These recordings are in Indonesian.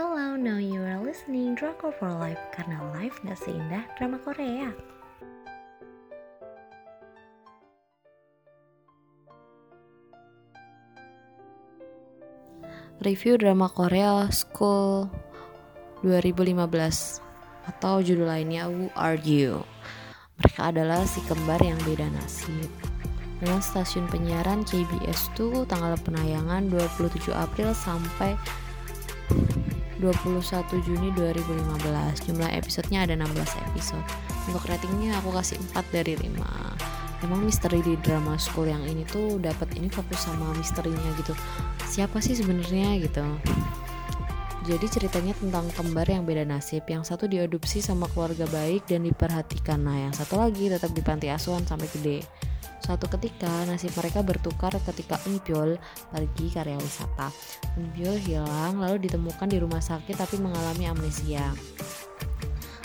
Hello, now you are listening Drama for Life karena life gak seindah drama Korea. Review drama Korea School 2015 atau judul lainnya Who Are You? Mereka adalah si kembar yang beda nasib. Dengan stasiun penyiaran KBS 2 tanggal penayangan 27 April sampai 21 Juni 2015 Jumlah episodenya ada 16 episode. Untuk ratingnya aku kasih 4 dari 5 Emang misteri di drama school yang ini tuh dapat ini fokus sama misterinya gitu. Siapa sih sebenarnya gitu? Jadi ceritanya tentang kembar yang beda nasib. Yang satu diadopsi sama keluarga baik dan diperhatikan. Nah yang satu lagi tetap di panti asuhan sampai gede Suatu ketika nasib mereka bertukar ketika Enpyol pergi karya wisata. Enpyol hilang lalu ditemukan di rumah sakit tapi mengalami amnesia.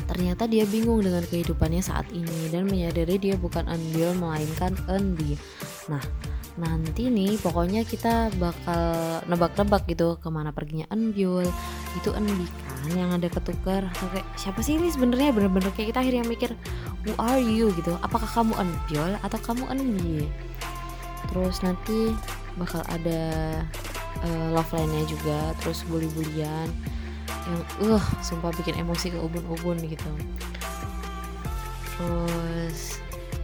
Ternyata dia bingung dengan kehidupannya saat ini dan menyadari dia bukan Enbyul melainkan Enbi. Nah, nanti nih pokoknya kita bakal nebak-nebak gitu ke mana perginya Enbyul itu Enbi kan yang ada ketukar. Kayak siapa sih ini sebenarnya? Bener-bener kayak kita akhirnya mikir who are you gitu. Apakah kamu Enbyul atau kamu Enbi terus nanti bakal ada uh, love line-nya juga terus bully-bulian yang uh sumpah bikin emosi ke ubun-ubun gitu. Terus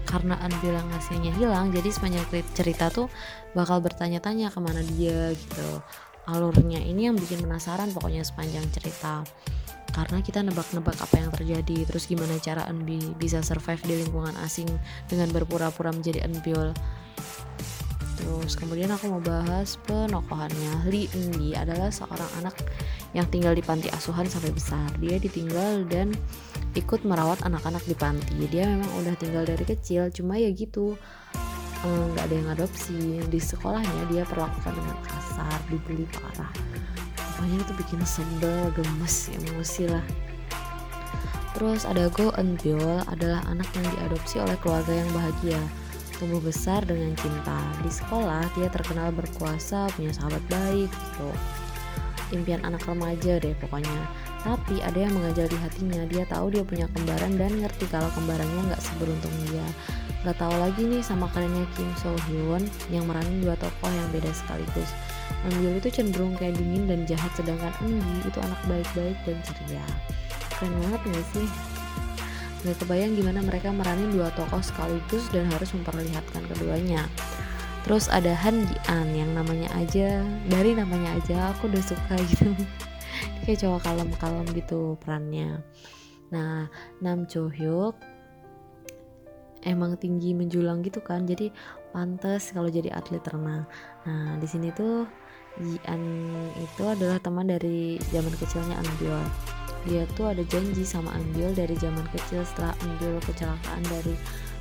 karena An bilang hasilnya hilang jadi sepanjang cerita tuh bakal bertanya-tanya ke mana dia gitu. Alurnya ini yang bikin penasaran pokoknya sepanjang cerita karena kita nebak-nebak apa yang terjadi terus gimana cara Anbi bisa survive di lingkungan asing dengan berpura-pura menjadi Anbiol terus kemudian aku mau bahas penokohannya. Lee Eunbi adalah seorang anak yang tinggal di panti asuhan sampai besar. Dia ditinggal dan ikut merawat anak-anak di panti. Dia memang udah tinggal dari kecil cuma ya gitu nggak ada yang adopsi di sekolahnya dia perlakukan dengan kasar dibully parah. Pokoknya itu bikin sebel gemes emosi lah. Terus ada Go Eunbyul adalah anak yang diadopsi oleh keluarga yang bahagia. Tumbuh besar dengan cinta. Di sekolah dia terkenal berkuasa punya sahabat baik gitu. Impian anak remaja deh pokoknya. Tapi ada yang mengajal di hatinya. Dia tahu dia punya kembaran dan ngerti kalau kembarannya nggak seberuntung dia nggak tahu lagi nih sama karenanya Kim So Hyun yang meranin dua tokoh yang beda sekaligus. Ambil itu cenderung kayak dingin dan jahat sedangkan Eungi itu anak baik-baik dan ceria. Keren banget gak sih? Gak kebayang gimana mereka meranin dua tokoh sekaligus dan harus memperlihatkan keduanya. Terus ada Han Ji An yang namanya aja dari namanya aja aku udah suka gitu. Kayak cowok kalem-kalem gitu perannya. Nah Nam Jo Hyuk emang tinggi menjulang gitu kan jadi pantas kalau jadi atlet renang. Nah di sini tuh Jian itu adalah teman dari zaman kecilnya Anbyul dia tuh ada janji sama Anbyul dari zaman kecil setelah Anbyul kecelakaan dari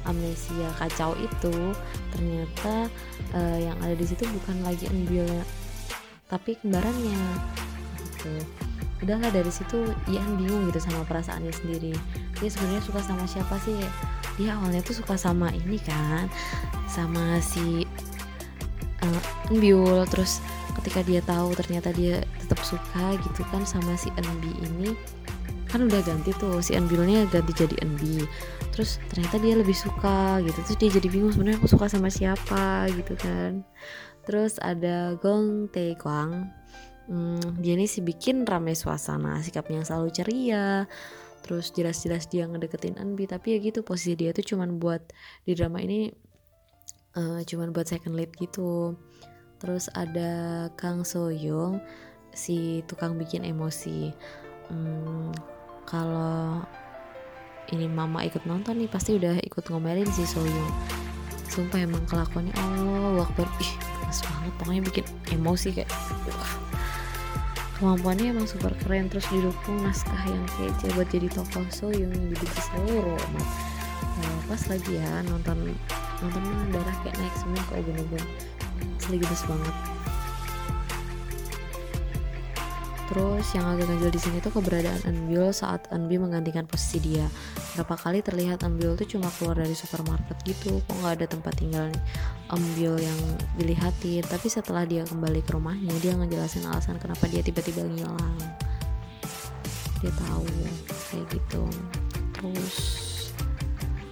amnesia kacau itu ternyata uh, yang ada di situ bukan lagi Anbyul tapi kembarannya. Gitu. Udahlah dari situ Ian bingung gitu sama perasaannya sendiri. Dia sebenarnya suka sama siapa sih dia awalnya tuh suka sama ini kan sama si uh, terus ketika dia tahu ternyata dia tetap suka gitu kan sama si Enbi ini kan udah ganti tuh. Si Enbiulnya ganti jadi Enbi. Terus ternyata dia lebih suka gitu. Terus dia jadi bingung sebenarnya aku suka sama siapa gitu kan. Terus ada Gong Tae Kwang. Hmm, dia ini sih bikin rame suasana sikapnya yang selalu ceria terus jelas-jelas dia ngedeketin Anbi. Tapi ya gitu posisi dia tuh cuman buat di drama ini uh, cuman buat second lead gitu. Terus ada Kang So Young si tukang bikin emosi. Hmm, kalau ini mama ikut nonton nih pasti udah ikut ngomelin si Soyong sumpah emang kelakuannya Allah wakbar. Ih keras banget pokoknya bikin emosi kayak kemampuannya emang super keren. Terus didukung naskah yang kece buat jadi tokoh so yang dibenci seluruh umat nah, pas lagi ya nonton nonton darah kayak naik semua ke ubun-ubun asli banget Terus yang agak ganjil di sini tuh keberadaan Anbil saat Anbi menggantikan posisi dia. Berapa kali terlihat Anbil tuh cuma keluar dari supermarket gitu, kok nggak ada tempat tinggal Anbil yang dilihatin. Tapi setelah dia kembali ke rumahnya, dia ngejelasin alasan kenapa dia tiba-tiba ngilang. dia tahu kayak gitu terus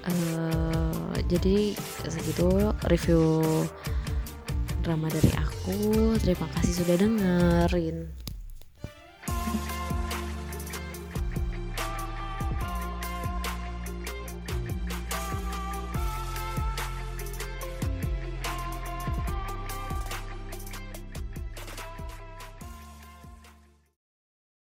uh, jadi segitu review drama dari aku terima kasih sudah dengerin